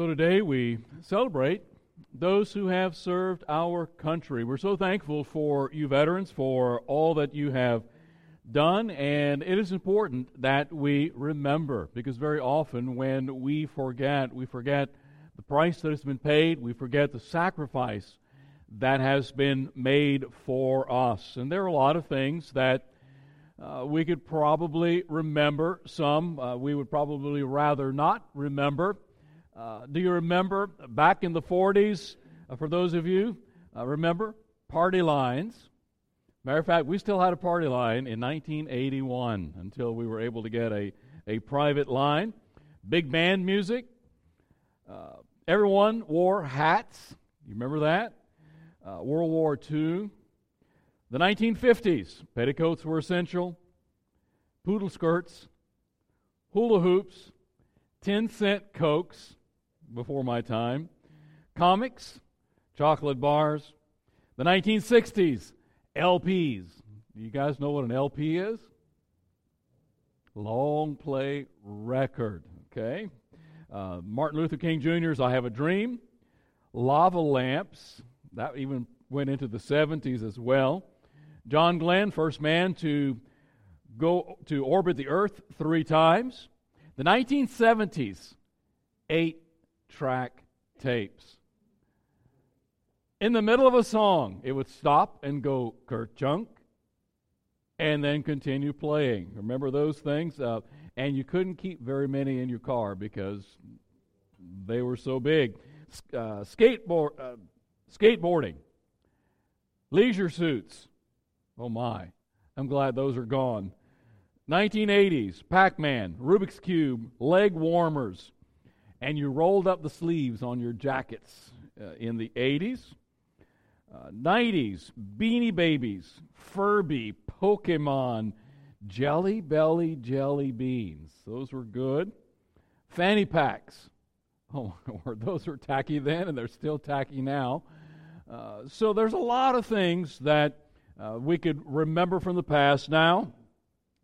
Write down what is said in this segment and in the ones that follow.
So today we celebrate those who have served our country. We're so thankful for you veterans for all that you have done, and it is important that we remember because very often when we forget, we forget the price that has been paid, we forget the sacrifice that has been made for us. And there are a lot of things that uh, we could probably remember. Some uh, we would probably rather not remember. Uh, do you remember back in the 40s, uh, for those of you, uh, remember party lines? Matter of fact, we still had a party line in 1981 until we were able to get a, a private line. Big band music. Uh, everyone wore hats. You remember that? Uh, World War II. The 1950s, petticoats were essential, poodle skirts, hula hoops, 10 cent cokes before my time, comics, chocolate bars. The 1960s, LPs. Do you guys know what an LP is? Long play record. Okay. Uh, Martin Luther King Jr.'s I Have a Dream. Lava lamps. That even went into the 70s as well. John Glenn, first man to go to orbit the Earth three times. The 1970s, eight track tapes. In the middle of a song, it would stop and go kerchunk and then continue playing. Remember those things? Uh, and you couldn't keep very many in your car because they were so big. Uh, skateboard, uh, skateboarding, leisure suits, Oh my. I'm glad those are gone. 1980s, Pac Man, Rubik's Cube, leg warmers, and you rolled up the sleeves on your jackets uh, in the 80s. Uh, 90s, Beanie Babies, Furby, Pokemon, Jelly Belly Jelly Beans. Those were good. Fanny packs. Oh, those were tacky then, and they're still tacky now. Uh, so there's a lot of things that uh, we could remember from the past. Now,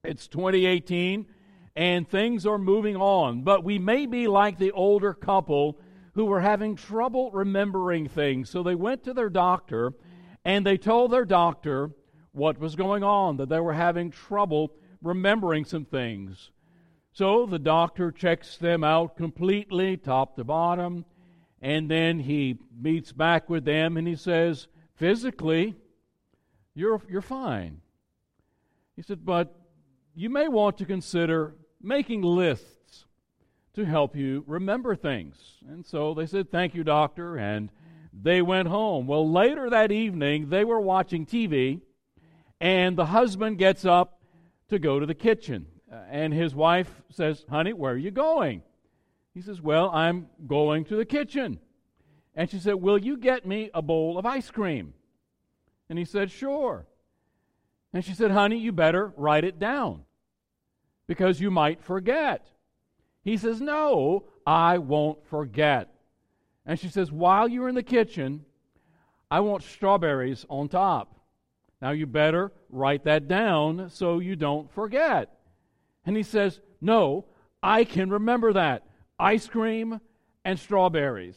it's 2018 and things are moving on, but we may be like the older couple who were having trouble remembering things. So they went to their doctor and they told their doctor what was going on, that they were having trouble remembering some things. So the doctor checks them out completely, top to bottom, and then he meets back with them and he says, physically, you're, you're fine. He said, But you may want to consider making lists to help you remember things. And so they said, Thank you, doctor. And they went home. Well, later that evening, they were watching TV, and the husband gets up to go to the kitchen. Uh, and his wife says, Honey, where are you going? He says, Well, I'm going to the kitchen. And she said, Will you get me a bowl of ice cream? And he said, Sure. And she said, Honey, you better write it down because you might forget. He says, No, I won't forget. And she says, While you're in the kitchen, I want strawberries on top. Now you better write that down so you don't forget. And he says, No, I can remember that. Ice cream and strawberries.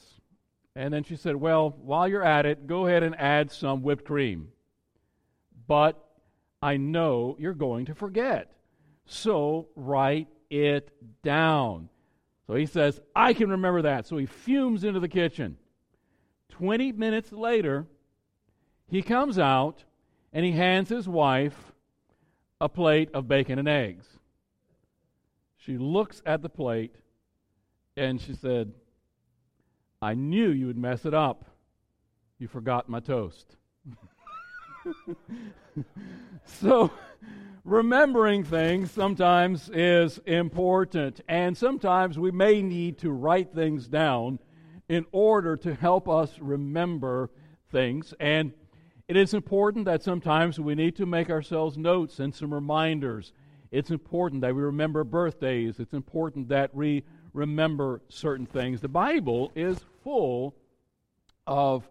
And then she said, Well, while you're at it, go ahead and add some whipped cream. But I know you're going to forget. So write it down. So he says, I can remember that. So he fumes into the kitchen. 20 minutes later, he comes out and he hands his wife a plate of bacon and eggs. She looks at the plate and she said, I knew you would mess it up. You forgot my toast. so, remembering things sometimes is important, and sometimes we may need to write things down in order to help us remember things. And it is important that sometimes we need to make ourselves notes and some reminders. It's important that we remember birthdays. It's important that we remember certain things. The Bible is full of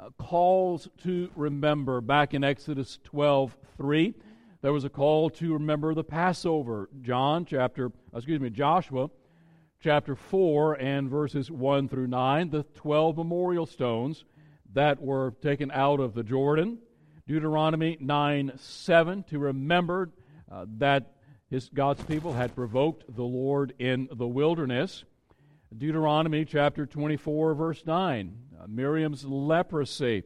uh, calls to remember. Back in Exodus 12 3, there was a call to remember the Passover. John chapter, excuse me, Joshua chapter 4 and verses 1 through 9, the 12 memorial stones that were taken out of the Jordan. Deuteronomy 9 7 to remember uh, that his, God's people had provoked the Lord in the wilderness. Deuteronomy chapter 24, verse 9. Uh, Miriam's leprosy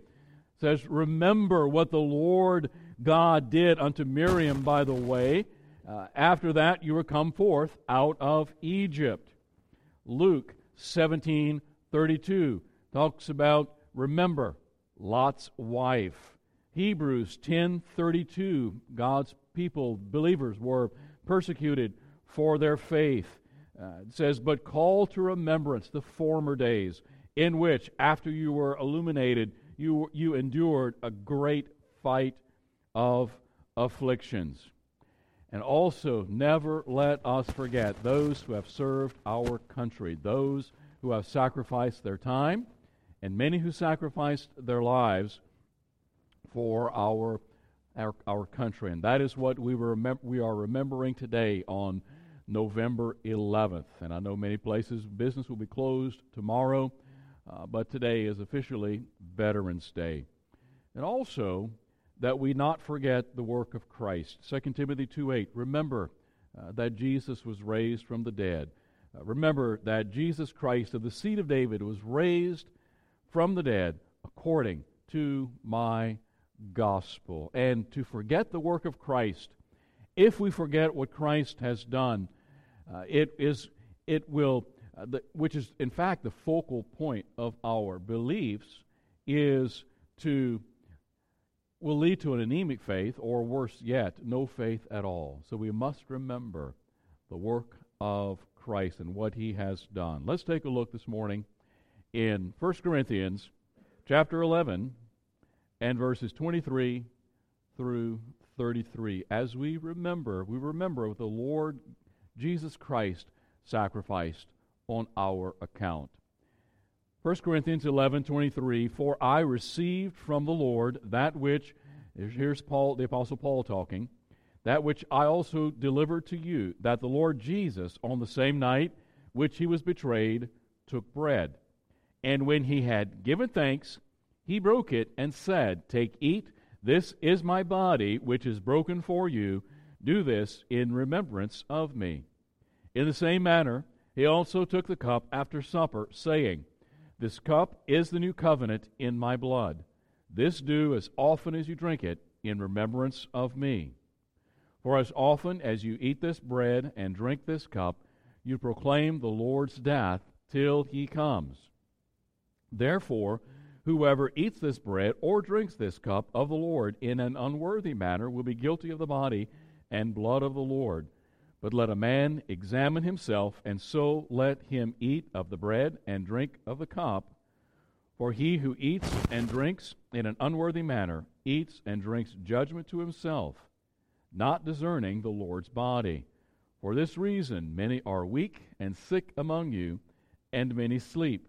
says, Remember what the Lord God did unto Miriam by the way. Uh, after that, you were come forth out of Egypt. Luke 17 32 talks about remember Lot's wife. Hebrews 10:32 God's people believers were persecuted for their faith. Uh, it says, But call to remembrance the former days, in which, after you were illuminated, you, you endured a great fight of afflictions. And also, never let us forget those who have served our country, those who have sacrificed their time, and many who sacrificed their lives for our our, our country. And that is what we, remem- we are remembering today on November 11th. And I know many places business will be closed tomorrow, uh, but today is officially Veterans Day. And also, that we not forget the work of Christ. 2 Timothy 2:8. Remember uh, that Jesus was raised from the dead. Uh, remember that Jesus Christ of the seed of David was raised from the dead according to my gospel. And to forget the work of Christ, if we forget what Christ has done, uh, it is it will, uh, the, which is in fact the focal point of our beliefs, is to will lead to an anemic faith, or worse yet, no faith at all. So we must remember the work of Christ and what He has done. Let's take a look this morning in 1 Corinthians chapter 11 and verses 23 through 33. As we remember, we remember what the Lord Jesus Christ sacrificed on our account. 1 Corinthians 11 23, For I received from the Lord that which, here's Paul, the Apostle Paul talking, that which I also delivered to you, that the Lord Jesus, on the same night which he was betrayed, took bread. And when he had given thanks, he broke it and said, Take, eat, this is my body, which is broken for you. Do this in remembrance of me. In the same manner, he also took the cup after supper, saying, This cup is the new covenant in my blood. This do as often as you drink it in remembrance of me. For as often as you eat this bread and drink this cup, you proclaim the Lord's death till he comes. Therefore, Whoever eats this bread or drinks this cup of the Lord in an unworthy manner will be guilty of the body and blood of the Lord. But let a man examine himself, and so let him eat of the bread and drink of the cup. For he who eats and drinks in an unworthy manner eats and drinks judgment to himself, not discerning the Lord's body. For this reason, many are weak and sick among you, and many sleep.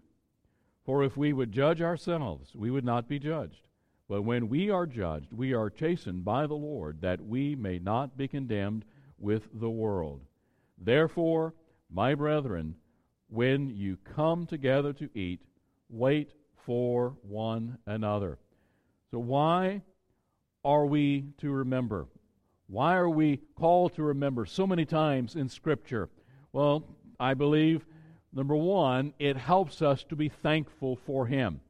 For if we would judge ourselves, we would not be judged. But when we are judged, we are chastened by the Lord, that we may not be condemned with the world. Therefore, my brethren, when you come together to eat, wait for one another. So, why are we to remember? Why are we called to remember so many times in Scripture? Well, I believe Number one, it helps us to be thankful for Him.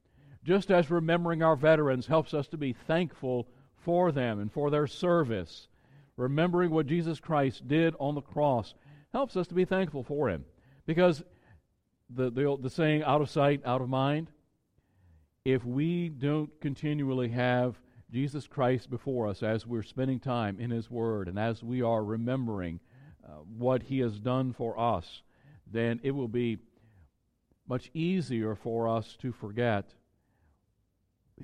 Just as remembering our veterans helps us to be thankful for them and for their service, remembering what Jesus Christ did on the cross helps us to be thankful for Him. Because the, the, the saying, out of sight, out of mind, if we don't continually have Jesus Christ before us as we're spending time in His Word and as we are remembering uh, what He has done for us, then it will be much easier for us to forget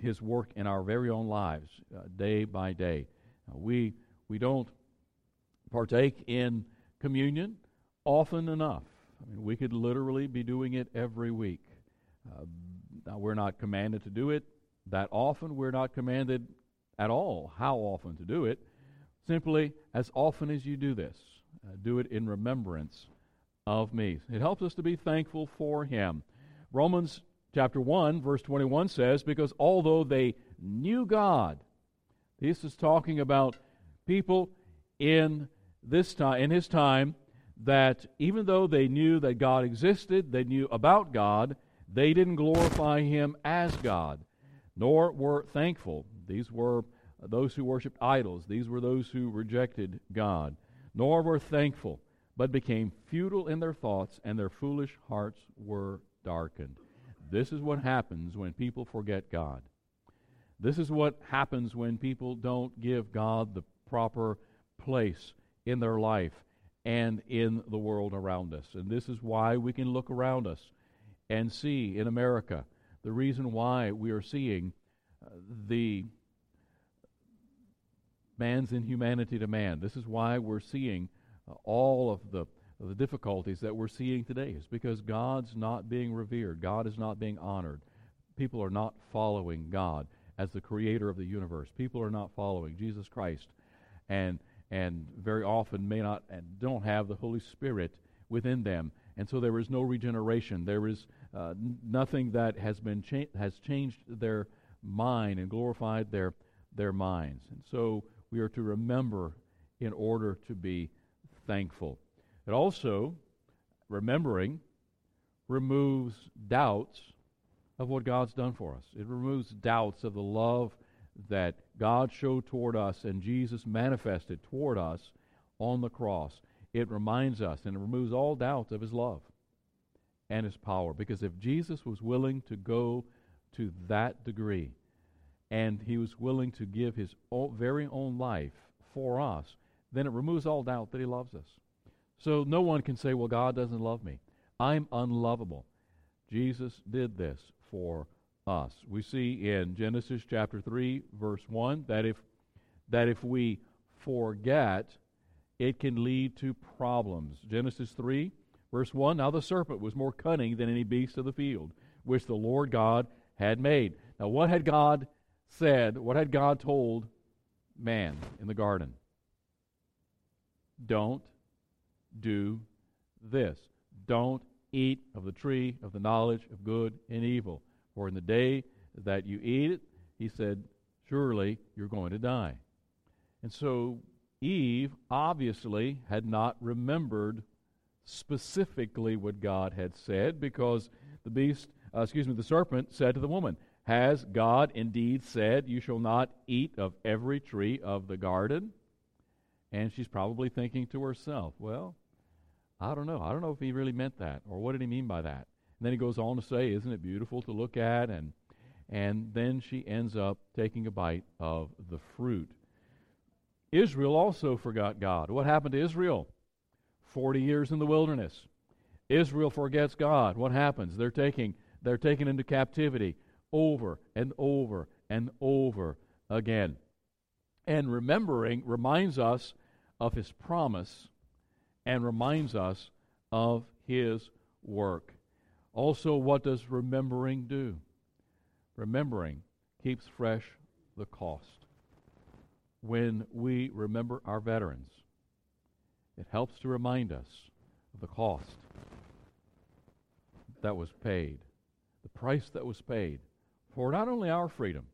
his work in our very own lives uh, day by day. Uh, we, we don't partake in communion often enough. I mean, we could literally be doing it every week. Uh, now, we're not commanded to do it that often. We're not commanded at all how often to do it. Simply, as often as you do this, uh, do it in remembrance of me. It helps us to be thankful for him. Romans chapter 1, verse 21 says, Because although they knew God, this is talking about people in this time in his time that even though they knew that God existed, they knew about God, they didn't glorify him as God, nor were thankful. These were those who worshiped idols. These were those who rejected God, nor were thankful, but became futile in their thoughts, and their foolish hearts were darkened. This is what happens when people forget God. This is what happens when people don't give God the proper place in their life and in the world around us. And this is why we can look around us and see in America the reason why we are seeing uh, the man's inhumanity to man. This is why we're seeing uh, all of the, of the difficulties that we're seeing today. Is because God's not being revered, God is not being honored. People are not following God as the creator of the universe. People are not following Jesus Christ. And and very often may not and don't have the Holy Spirit within them, and so there is no regeneration. There is uh, n- nothing that has been cha- has changed their mind and glorified their their minds. And so we are to remember in order to be thankful. It also remembering removes doubts of what God's done for us. It removes doubts of the love that God showed toward us and Jesus manifested toward us on the cross. It reminds us and it removes all doubt of his love and his power. Because if Jesus was willing to go to that degree, and he was willing to give his own, very own life for us, then it removes all doubt that he loves us. So no one can say, well, God doesn't love me. I'm unlovable. Jesus did this for us. We see in Genesis chapter 3 verse 1 that if that if we forget it can lead to problems. Genesis 3 verse 1 Now the serpent was more cunning than any beast of the field which the Lord God had made. Now what had God said? What had God told man in the garden? Don't do this. Don't eat of the tree of the knowledge of good and evil. For in the day that you eat it, he said, surely you're going to die. And so Eve obviously had not remembered specifically what God had said because the beast, uh, excuse me, the serpent said to the woman, Has God indeed said, You shall not eat of every tree of the garden? And she's probably thinking to herself, Well, I don't know. I don't know if he really meant that or what did he mean by that. And then he goes on to say, Isn't it beautiful to look at? And, and then she ends up taking a bite of the fruit. Israel also forgot God. What happened to Israel? 40 years in the wilderness. Israel forgets God. What happens? They're taking they're taken into captivity over and over and over again. And remembering reminds us of his promise and reminds us of his work. Also, what does remembering do? Remembering keeps fresh the cost. When we remember our veterans, it helps to remind us of the cost that was paid, the price that was paid for not only our freedom,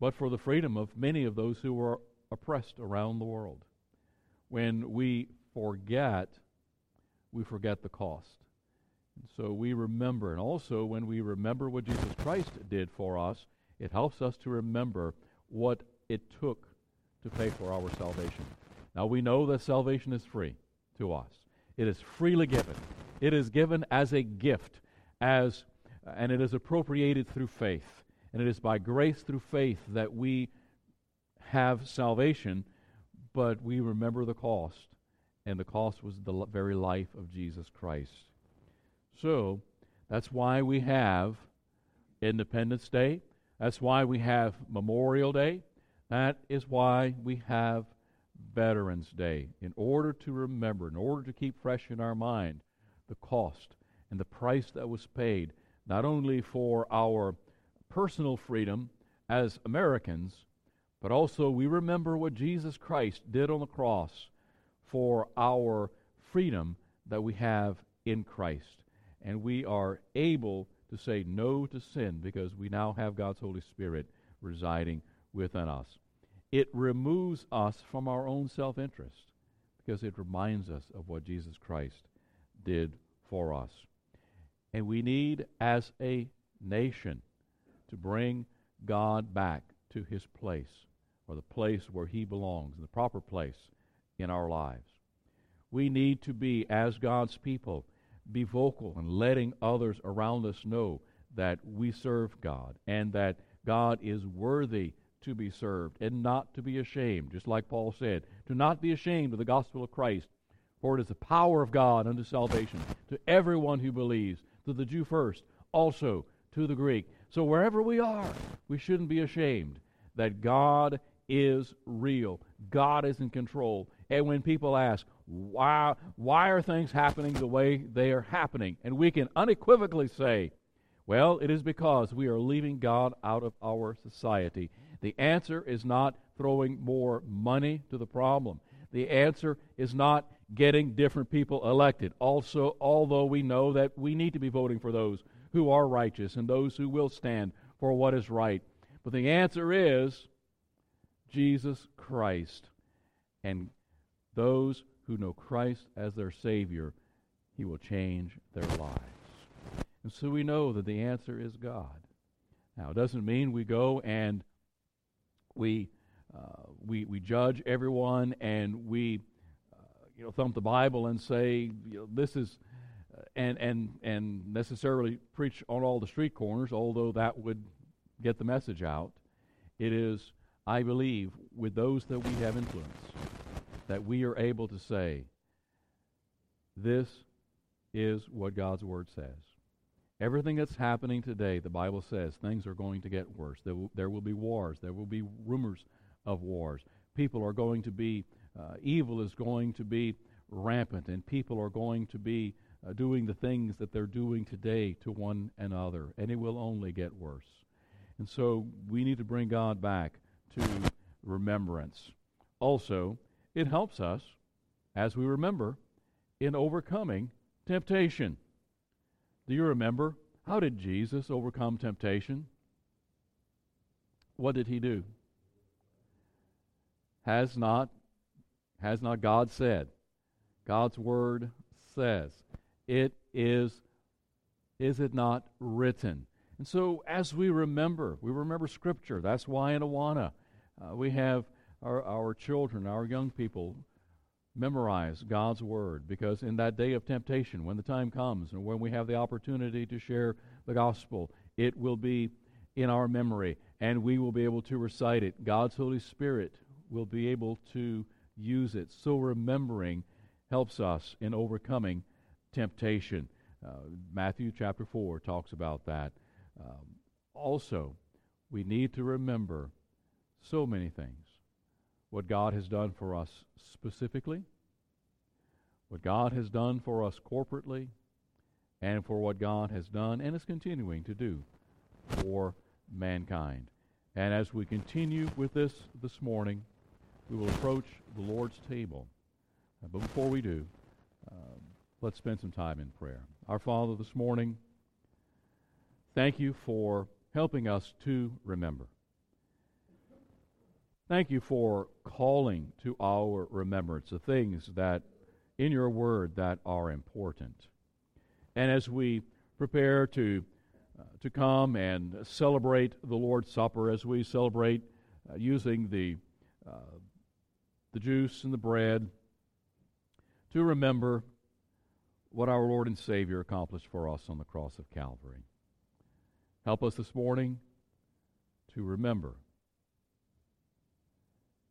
but for the freedom of many of those who were oppressed around the world. When we forget, we forget the cost. And so we remember. And also, when we remember what Jesus Christ did for us, it helps us to remember what it took to pay for our salvation. Now, we know that salvation is free to us, it is freely given. It is given as a gift, as, and it is appropriated through faith. And it is by grace through faith that we have salvation, but we remember the cost. And the cost was the very life of Jesus Christ. So that's why we have Independence Day. That's why we have Memorial Day. That is why we have Veterans Day, in order to remember, in order to keep fresh in our mind the cost and the price that was paid, not only for our personal freedom as Americans, but also we remember what Jesus Christ did on the cross for our freedom that we have in Christ. And we are able to say no to sin because we now have God's Holy Spirit residing within us. It removes us from our own self interest because it reminds us of what Jesus Christ did for us. And we need, as a nation, to bring God back to his place, or the place where he belongs, the proper place in our lives. We need to be, as God's people, be vocal and letting others around us know that we serve God and that God is worthy to be served and not to be ashamed, just like Paul said, to not be ashamed of the gospel of Christ, for it is the power of God unto salvation to everyone who believes, to the Jew first, also to the Greek. So wherever we are, we shouldn't be ashamed that God is real. God is in control. And when people ask, why, why are things happening the way they are happening? And we can unequivocally say, well, it is because we are leaving God out of our society. The answer is not throwing more money to the problem. The answer is not getting different people elected. Also, although we know that we need to be voting for those who are righteous and those who will stand for what is right. But the answer is Jesus Christ. And those who know Christ as their Savior, He will change their lives. And so we know that the answer is God. Now, it doesn't mean we go and we, uh, we, we judge everyone and we uh, you know, thump the Bible and say, you know, this is, uh, and, and, and necessarily preach on all the street corners, although that would get the message out. It is, I believe, with those that we have influence, that we are able to say, this is what God's Word says. Everything that's happening today, the Bible says, things are going to get worse. There will, there will be wars. There will be rumors of wars. People are going to be, uh, evil is going to be rampant, and people are going to be uh, doing the things that they're doing today to one another, and it will only get worse. And so we need to bring God back to remembrance. Also, it helps us, as we remember, in overcoming temptation. Do you remember? How did Jesus overcome temptation? What did he do? Has not has not God said? God's word says. It is is it not written? And so as we remember, we remember scripture. That's why in Awana uh, we have our, our children, our young people memorize God's Word because in that day of temptation, when the time comes and when we have the opportunity to share the gospel, it will be in our memory and we will be able to recite it. God's Holy Spirit will be able to use it. So remembering helps us in overcoming temptation. Uh, Matthew chapter 4 talks about that. Um, also, we need to remember so many things what God has done for us specifically, what God has done for us corporately, and for what God has done and is continuing to do for mankind. And as we continue with this this morning, we will approach the Lord's table. Uh, but before we do, uh, let's spend some time in prayer. Our Father, this morning, thank you for helping us to remember. Thank you for calling to our remembrance the things that in your word that are important. And as we prepare to uh, to come and celebrate the Lord's Supper, as we celebrate uh, using the uh, the juice and the bread, to remember what our Lord and Savior accomplished for us on the cross of Calvary. Help us this morning to remember